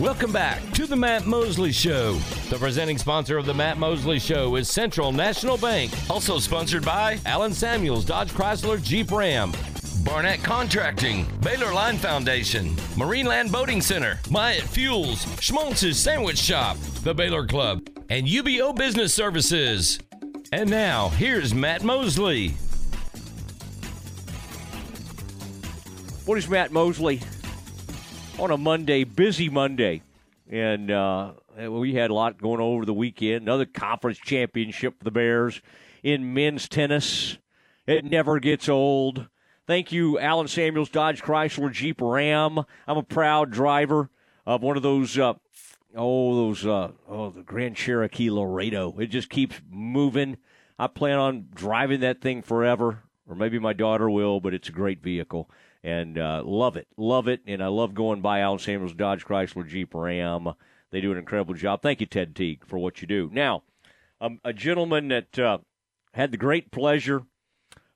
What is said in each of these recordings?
Welcome back to the Matt Mosley Show. The presenting sponsor of the Matt Mosley Show is Central National Bank. Also sponsored by Allen Samuels, Dodge Chrysler, Jeep Ram. Barnett Contracting, Baylor Line Foundation, Marineland Boating Center, Myatt Fuels, Schmaltz's Sandwich Shop, the Baylor Club, and UBO Business Services. And now, here's Matt Mosley. What is Matt Mosley on a Monday, busy Monday? And uh, we had a lot going over the weekend. Another conference championship for the Bears in men's tennis. It never gets old. Thank you, Allen Samuels, Dodge Chrysler Jeep Ram. I'm a proud driver of one of those. Uh, oh, those. Uh, oh, the Grand Cherokee Laredo. It just keeps moving. I plan on driving that thing forever, or maybe my daughter will. But it's a great vehicle, and uh, love it, love it, and I love going by Allen Samuels, Dodge Chrysler Jeep Ram. They do an incredible job. Thank you, Ted Teague, for what you do. Now, um, a gentleman that uh, had the great pleasure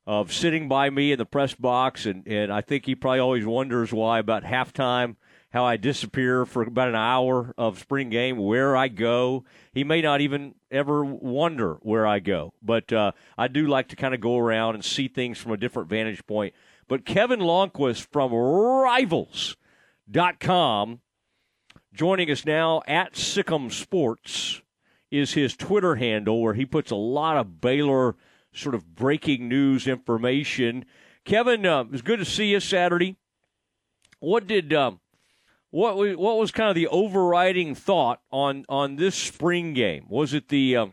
of sitting by me in the press box, and, and I think he probably always wonders why about halftime, how I disappear for about an hour of spring game, where I go. He may not even ever wonder where I go, but uh, I do like to kind of go around and see things from a different vantage point. But Kevin Lonnquist from Rivals.com joining us now at Sick'em Sports is his Twitter handle where he puts a lot of Baylor – sort of breaking news information. Kevin, uh, it was good to see you Saturday. What did um, what what was kind of the overriding thought on on this spring game? Was it the um,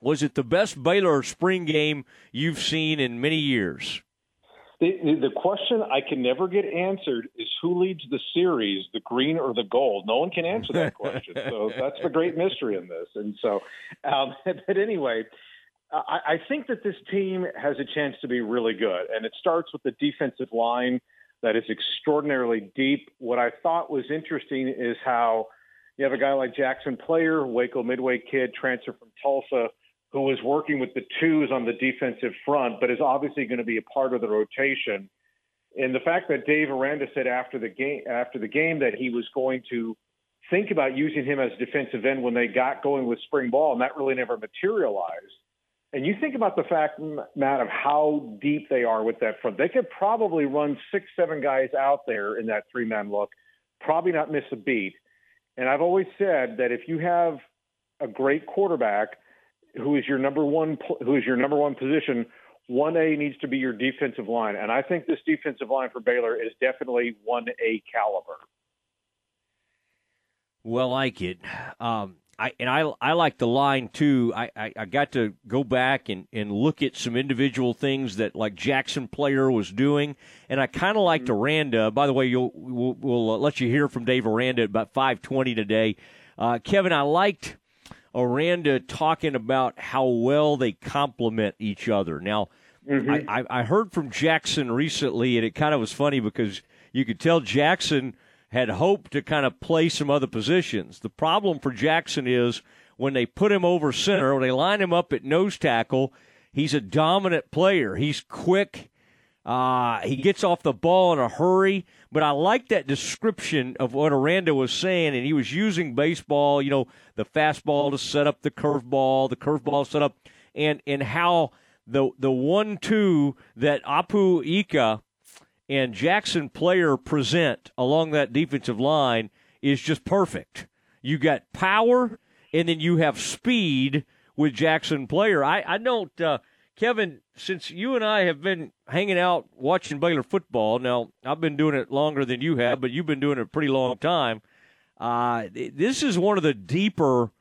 was it the best Baylor spring game you've seen in many years? The, the question I can never get answered is who leads the series, the green or the gold. No one can answer that question. so that's the great mystery in this. And so, um, but anyway, I, I think that this team has a chance to be really good, and it starts with the defensive line that is extraordinarily deep. What I thought was interesting is how you have a guy like Jaxon Player, Waco Midway kid, transfer from Tulsa, who was working with the twos on the defensive front, but is obviously going to be a part of the rotation. And the fact that Dave Aranda said after the game after the game that he was going to think about using him as defensive end when they got going with spring ball, and that really never materialized. And you think about the fact, Matt, of how deep they are with that front. They could probably run six, seven guys out there in that three man look, probably not miss a beat. And I've always said that if you have a great quarterback who is your number one, who is your number one position, one A needs to be your defensive line. And I think this defensive line for Baylor is definitely one A caliber. Well, I like it. Um, I and I I like the line too. I, I, I, got to go back and, and look at some individual things that like Jaxon Player was doing, and I kind of liked. Aranda. By the way, you'll we'll, we'll uh, let you hear from Dave Aranda at about five twenty today. Uh, Kevin, I liked Aranda talking about how well they complement each other. Now, mm-hmm. I, I heard from Jaxon recently, and it kind of was funny because you could tell Jaxon had hoped to kind of play some other positions. The problem for Jaxon is when they put him over center, when they line him up at nose tackle, he's a dominant player. He's quick. Uh, he gets off the ball in a hurry. But I like that description of what Aranda was saying, and he was using baseball, you know, the fastball to set up the curveball, the curveball set up, and and how the the one two that Apu Ika and Jaxon Player present along that defensive line is just perfect. You got power, and then you have speed with Jaxon Player. I, I don't, uh, Kevin, since you and I have been hanging out watching Baylor football, now I've been doing it longer than you have, but you've been doing it a pretty long time. Uh, this is one of the deeper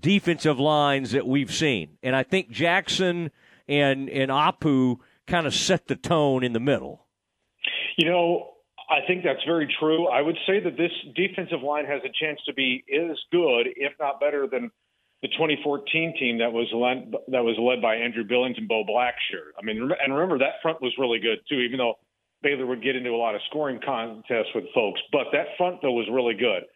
defensive lines that we've seen. And I think Jaxon and, and Apu kind of set the tone in the middle. You know, I think that's very true. I would say that this defensive line has a chance to be as good, if not better, than the 2014 team that was led that was led by Andrew Billings and Beau Blackshear. I mean, and remember that front was really good too, even though Baylor would get into a lot of scoring contests with folks. But that front though was really good.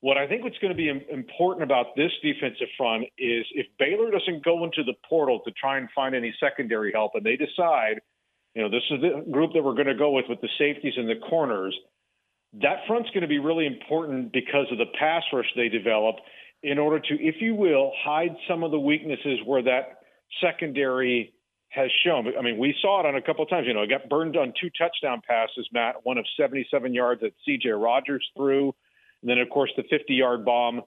What I think what's going to be important about this defensive front is if Baylor doesn't go into the portal to try and find any secondary help, and they decide – you know, this is the group that we're going to go with with the safeties and the corners. that front's going to be really important because of the pass rush they develop in order to, if you will, hide some of the weaknesses where that secondary has shown. I mean, we saw it on a couple of times. You know, it got burned on two touchdown passes, Matt, one of 77 yards that C.J. Rogers threw, and then, of course, the 50 yard bomb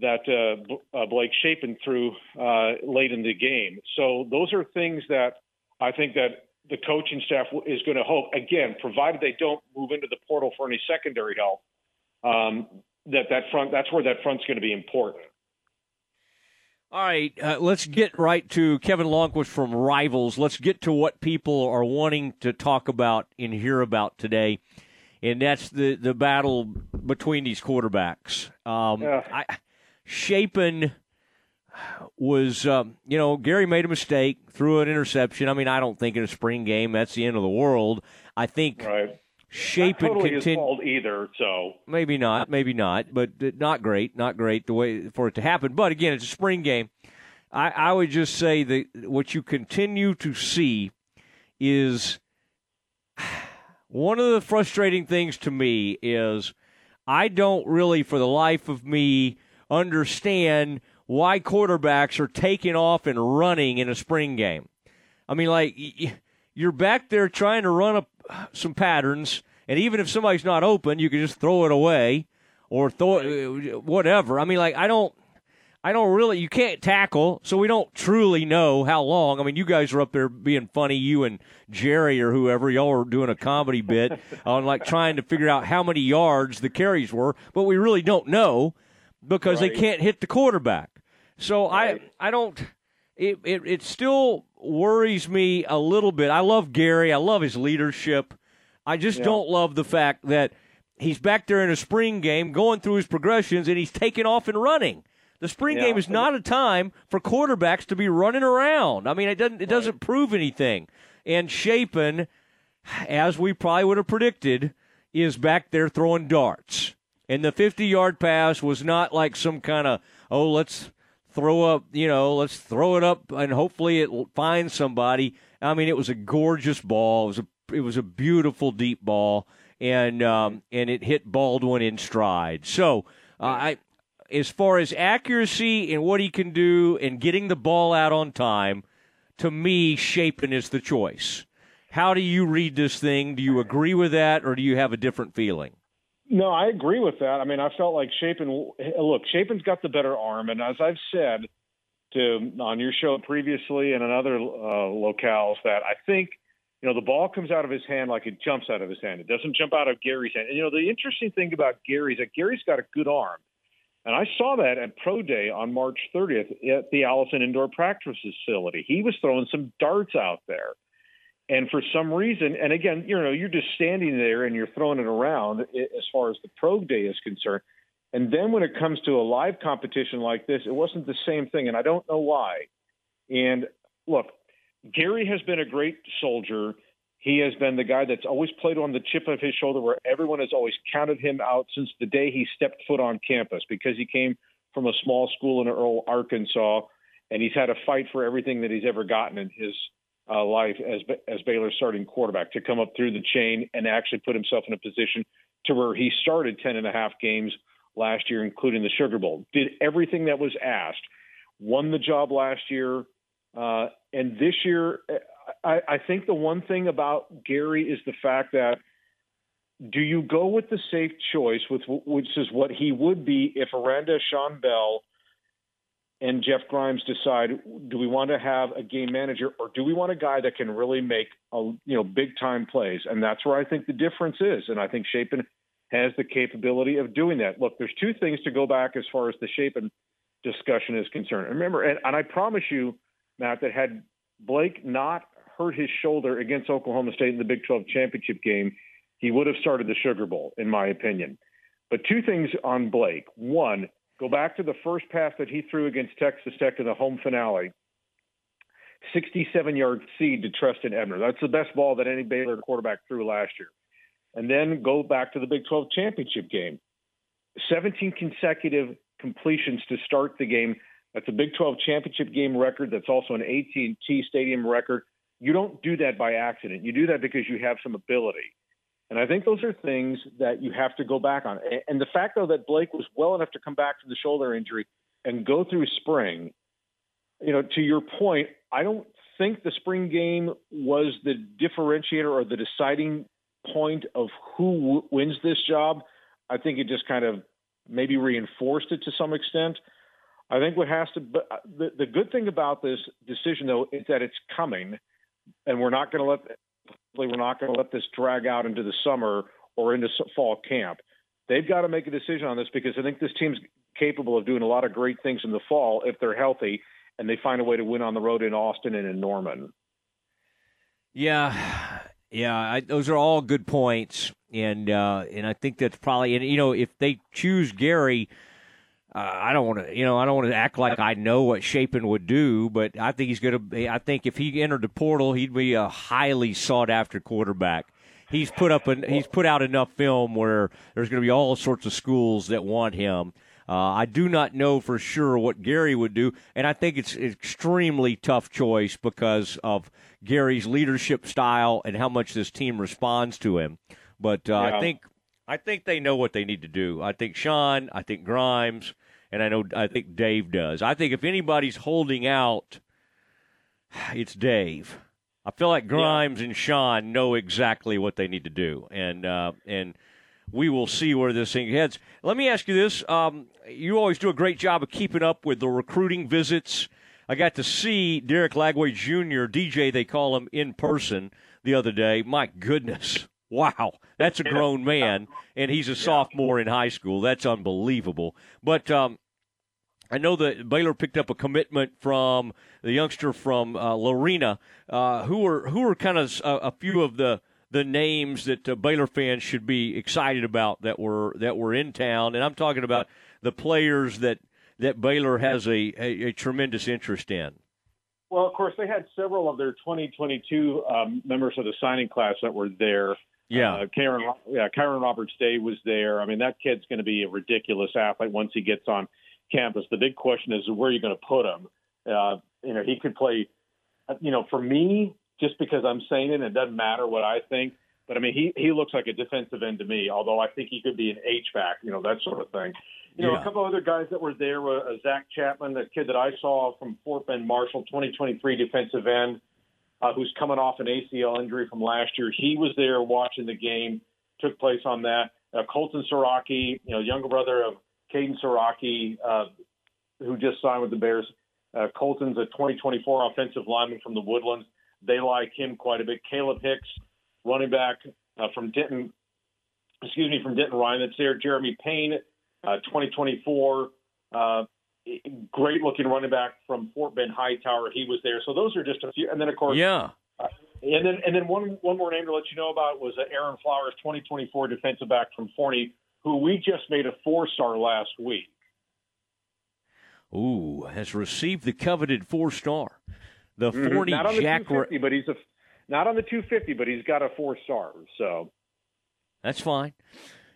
that uh, uh, Blake Shapen threw uh, late in the game. So those are things that I think that the coaching staff is going to hope again, provided they don't move into the portal for any secondary help. Um, that that front that's where that front's going to be important. All right, uh, let's get right to Kevin Lonnquist from Rivals. Let's get to what people are wanting to talk about and hear about today, and that's the the battle between these quarterbacks. Um, yeah. I, Shapen was, um, you know, Gary made a mistake, threw an interception. I mean, I don't think in a spring game that's the end of the world. I think right. Shapen totally continue either. So maybe not, maybe not, but not great, not great the way for it to happen. But again, it's a spring game. I, I would just say that what you continue to see is one of the frustrating things to me is I don't really, for the life of me, understand why quarterbacks are taking off and running in a spring game. I mean, like you're back there trying to run up some patterns, and even if somebody's not open, you can just throw it away or throw it, whatever. I mean, like I don't. I don't really, you can't tackle, so we don't truly know how long. I mean, you guys are up there being funny, you and Jerry or whoever, y'all are doing a comedy bit on like trying to figure out how many yards the carries were, but we really don't know because right. they can't hit the quarterback. So right. I I don't it, it it still worries me a little bit. I love Gary. I love his leadership. I just yeah. don't love the fact that he's back there in a spring game going through his progressions and he's taking off and running. The spring yeah. game is not a time for quarterbacks to be running around. I mean, it doesn't it doesn't prove anything. And Shapen, as we probably would have predicted, is back there throwing darts. And the 50 yard pass was not like some kind of, oh, let's throw up, you know, let's throw it up and hopefully it finds somebody. I mean, it was a gorgeous ball. It was a, it was a beautiful deep ball. And, um, and it hit Baldwin in stride. So, uh, I, as far as accuracy and what he can do and getting the ball out on time, to me, Shapen is the choice. How do you read this thing? Do you agree with that, or do you have a different feeling? No, I agree with that. I mean, I felt like Shapen. Look, Shapen's got the better arm, and as I've said to on your show previously and in other uh, locales, that I think you know the ball comes out of his hand like it jumps out of his hand. It doesn't jump out of Gary's hand. And you know the interesting thing about Gary is that Gary's got a good arm, and I saw that at Pro Day on March 30th at the Allison Indoor Practice Facility. He was throwing some darts out there. And for some reason, and again, you know, you're just standing there and you're throwing it around as far as the pro day is concerned. And then when it comes to a live competition like this, it wasn't the same thing. And I don't know why. And look, Gary has been a great soldier. He has been the guy that's always played on the chip of his shoulder where everyone has always counted him out since the day he stepped foot on campus because he came from a small school in Earle, Arkansas, and he's had a fight for everything that he's ever gotten in his uh, life as as Baylor's starting quarterback to come up through the chain and actually put himself in a position to where he started 10 and a half games last year, including the Sugar Bowl. Did everything that was asked, won the job last year, uh, and this year, I, I think the one thing about Gary is the fact that do you go with the safe choice, with which is what he would be if Aranda Shawn Bell and Jeff Grimes decide do we want to have a game manager or do we want a guy that can really make a you know big time plays and that's where I think the difference is and I think Shapen has the capability of doing that. Look, there's two things to go back as far as the Shapen discussion is concerned. Remember and, and I promise you Matt that had Blake not hurt his shoulder against Oklahoma State in the Big 12 championship game, he would have started the Sugar Bowl in my opinion. But two things on Blake. One, Go back to the first pass that he threw against Texas Tech in the home finale. 67 yard seed to Trestan Ebner. That's the best ball that any Baylor quarterback threw last year. And then go back to the Big 12 championship game. 17 consecutive completions to start the game. That's a Big 12 championship game record. That's also an AT&T Stadium record. You don't do that by accident. You do that because you have some ability. And I think those are things that you have to go back on. And the fact, though, that Blake was well enough to come back from the shoulder injury and go through spring, you know, to your point, I don't think the spring game was the differentiator or the deciding point of who w- wins this job. I think it just kind of maybe reinforced it to some extent. I think what has to, uh, the, the good thing about this decision though is that it's coming, and we're not going to let we're not going to let this drag out into the summer or into fall camp. They've got to make a decision on this because I think this team's capable of doing a lot of great things in the fall if they're healthy and they find a way to win on the road in Austin and in Norman. Yeah, yeah, I, those are all good points, and uh, and I think that's probably and you know if they choose Gary. Uh, I don't want to, you know, I don't want to act like I know what Shapen would do, but I think he's going to be. I think if he entered the portal, he'd be a highly sought after quarterback. He's put up an, he's put out enough film where there's going to be all sorts of schools that want him. Uh, I do not know for sure what Gary would do, and I think it's an extremely tough choice because of Gary's leadership style and how much this team responds to him. But uh, yeah. I think I think they know what they need to do. I think Shawn, I think Grimes, and I know I think Dave does. I think if anybody's holding out, it's Dave. I feel like Grimes yeah. and Shawn know exactly what they need to do, and uh, and we will see where this thing heads. Let me ask you this: um, You always do a great job of keeping up with the recruiting visits. I got to see Derek Lagway Jr., DJ, they call him, in person the other day. My goodness. Wow, that's a grown man, and he's a sophomore in high school. That's unbelievable. But um, I know that Baylor picked up a commitment from the youngster from uh, Lorena, uh, who are who were kind of a, a few of the the names that uh, Baylor fans should be excited about that were that were in town, and I'm talking about the players that that Baylor has a, a, a tremendous interest in. Well, of course, they had several of their 2022 um, members of the signing class that were there. Yeah, uh, Karen, yeah, Kyron Roberts Day was there. I mean, that kid's going to be a ridiculous athlete once he gets on campus. The big question is where are you going to put him? Uh, you know, he could play. You know, for me, just because I'm saying it, it doesn't matter what I think. But I mean, he he looks like a defensive end to me. Although I think he could be an H back, you know, that sort of thing. You know, yeah. a couple other guys that were there were uh, Zach Chapman, the kid that I saw from Fort Bend Marshall, 2023 defensive end, uh, who's coming off an ACL injury from last year. He was there watching the game, took place on that. Uh, Colton Soraki, you know, younger brother of Caden Soraki, uh, who just signed with the Bears. Uh, Colton's a 2024 offensive lineman from the Woodlands. They like him quite a bit. Caleb Hicks, running back uh, from Denton, excuse me, from Denton Ryan, that's there. Jeremy Payne, uh, 2024, uh, great looking running back from Fort Bend Hightower. He was there. So those are just a few. And then, of course, yeah. Uh, and then, and then one one more name to let you know about was uh, Aaron Flowers, 2024 defensive back from Forney, who we just made a four star last week. Ooh, has received the coveted four star. The mm-hmm. 40 not on the Jack but he's a not on the 250, but he's got a four star. So that's fine.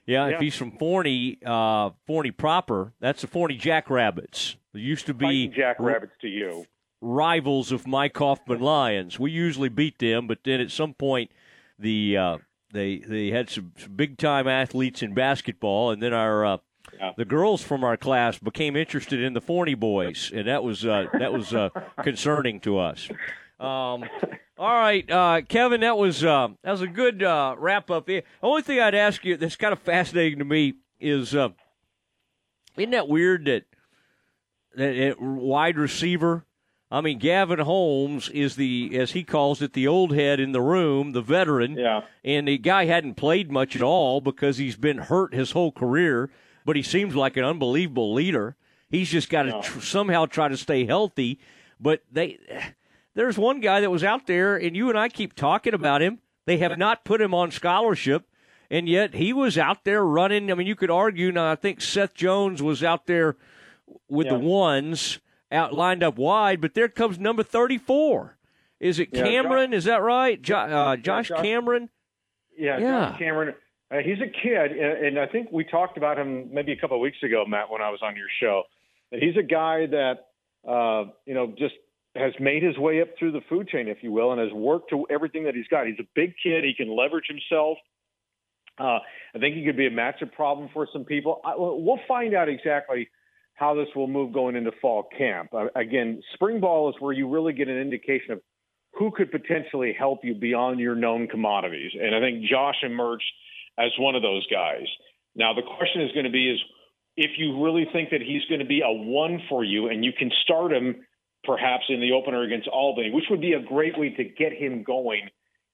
Yeah, yeah. if he's from Forney, uh, Forney proper, that's the Forney Jackrabbits. There used to be Jackrabbits to you. Rivals of Mike Hoffman Lions. We usually beat them, but then at some point, the uh, they they had some, some big time athletes in basketball, and then our uh, yeah. the girls from our class became interested in the Forney boys, and that was uh, that was uh, concerning to us. Um, all right, uh, Kevin, that was uh, that was a good uh, wrap up. The only thing I'd ask you that's kind of fascinating to me is, uh, isn't that weird that that wide receiver? I mean, Gavin Holmes is the, as he calls it, the old head in the room, the veteran. Yeah. And the guy hadn't played much at all because he's been hurt his whole career but he seems like an unbelievable leader. He's just got to no. tr- somehow try to stay healthy. But they, there's one guy that was out there, and you and I keep talking about him. They have not put him on scholarship, and yet he was out there running. I mean, you could argue. Now, I think Seth Jones was out there with yeah. the ones out lined up wide, but there comes number 34. Is it Cameron? Yeah, Josh, Is that right? Jo- uh, Josh, Josh, Cameron? Yeah, yeah. Josh Cameron. Uh, he's a kid, and I think we talked about him maybe a couple of weeks ago, Matt, when I was on your show. And he's a guy that uh, you know just has made his way up through the food chain, if you will, and has worked to everything that he's got. He's a big kid. He can leverage himself. Uh, I think he could be a matchup problem for some people. I, we'll find out exactly how this will move going into fall camp. Uh, again, spring ball is where you really get an indication of who could potentially help you beyond your known commodities. And I think Josh emerged as one of those guys. Now, the question is going to be is if you really think that he's going to be a one for you and you can start him perhaps in the opener against Albany, which would be a great way to get him going,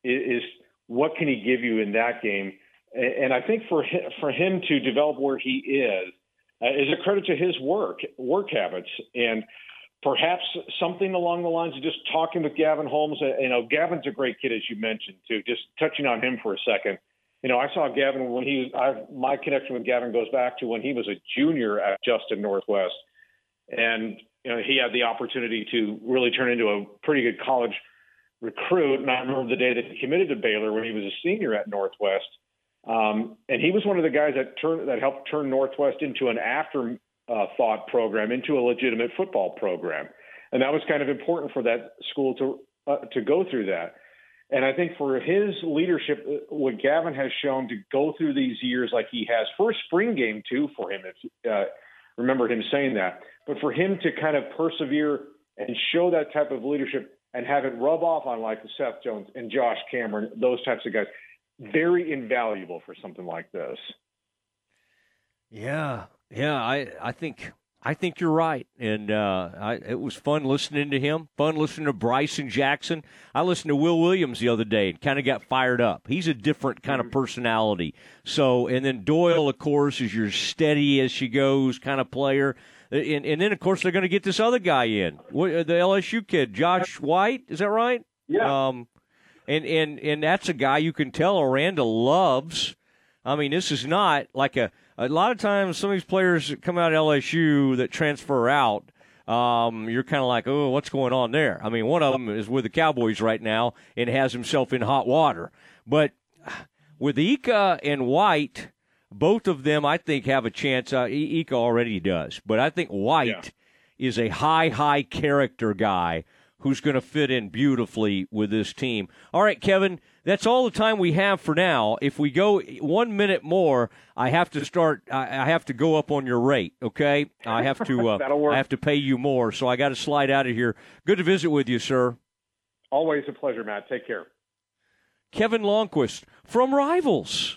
is, what can he give you in that game? And I think for him, for him to develop where he is uh, is a credit to his work work habits and perhaps something along the lines of just talking with Gavin Holmes. Uh, you know, Gavin's a great kid as you mentioned too. Just touching on him for a second. You know, I saw Gavin when he I my connection with Gavin goes back to when he was a junior at Justin Northwest, and you know he had the opportunity to really turn into a pretty good college recruit. And I remember the day that he committed to Baylor when he was a senior at Northwest um, and he was one of the guys that turned that helped turn Northwest into an afterthought program, into a legitimate football program, and that was kind of important for that school to uh, to go through that. And I think for his leadership, uh, what Gavin has shown to go through these years like he has, first spring game too for him. If uh, remember him saying that, but for him to kind of persevere and show that type of leadership and have it rub off on like Seth Jones and Josh Cameron, those types of guys very invaluable for something like this. Yeah, yeah, I I think I think you're right, and uh, I, it was fun listening to him. Fun listening to Bryson Jackson. I listened to Will Williams the other day and kind of got fired up. He's a different kind of mm-hmm. personality. So, and then Doyle, of course, is your steady as she goes kind of player. And, and then, of course, they're going to get this other guy in, the LSU kid, Josh White. Is that right? Yeah. Um, and and and that's a guy you can tell Aranda loves. I mean, this is not like a a lot of times some of these players that come out of LSU that transfer out. Um, you're kind of like, oh, what's going on there? I mean, one of them is with the Cowboys right now and has himself in hot water. But with Ika and White, both of them, I think, have a chance. Uh, Ika already does, but I think White yeah. is a high, high character guy who's going to fit in beautifully with this team. All right, Kevin, that's all the time we have for now. If we go one minute more, I have to start. I have to go up on your rate. Okay, I have to. Uh, I have to pay you more, so I got to slide out of here. Good to visit with you, sir. Always a pleasure, Matt. Take care. Kevin Lonnquist from Rivals.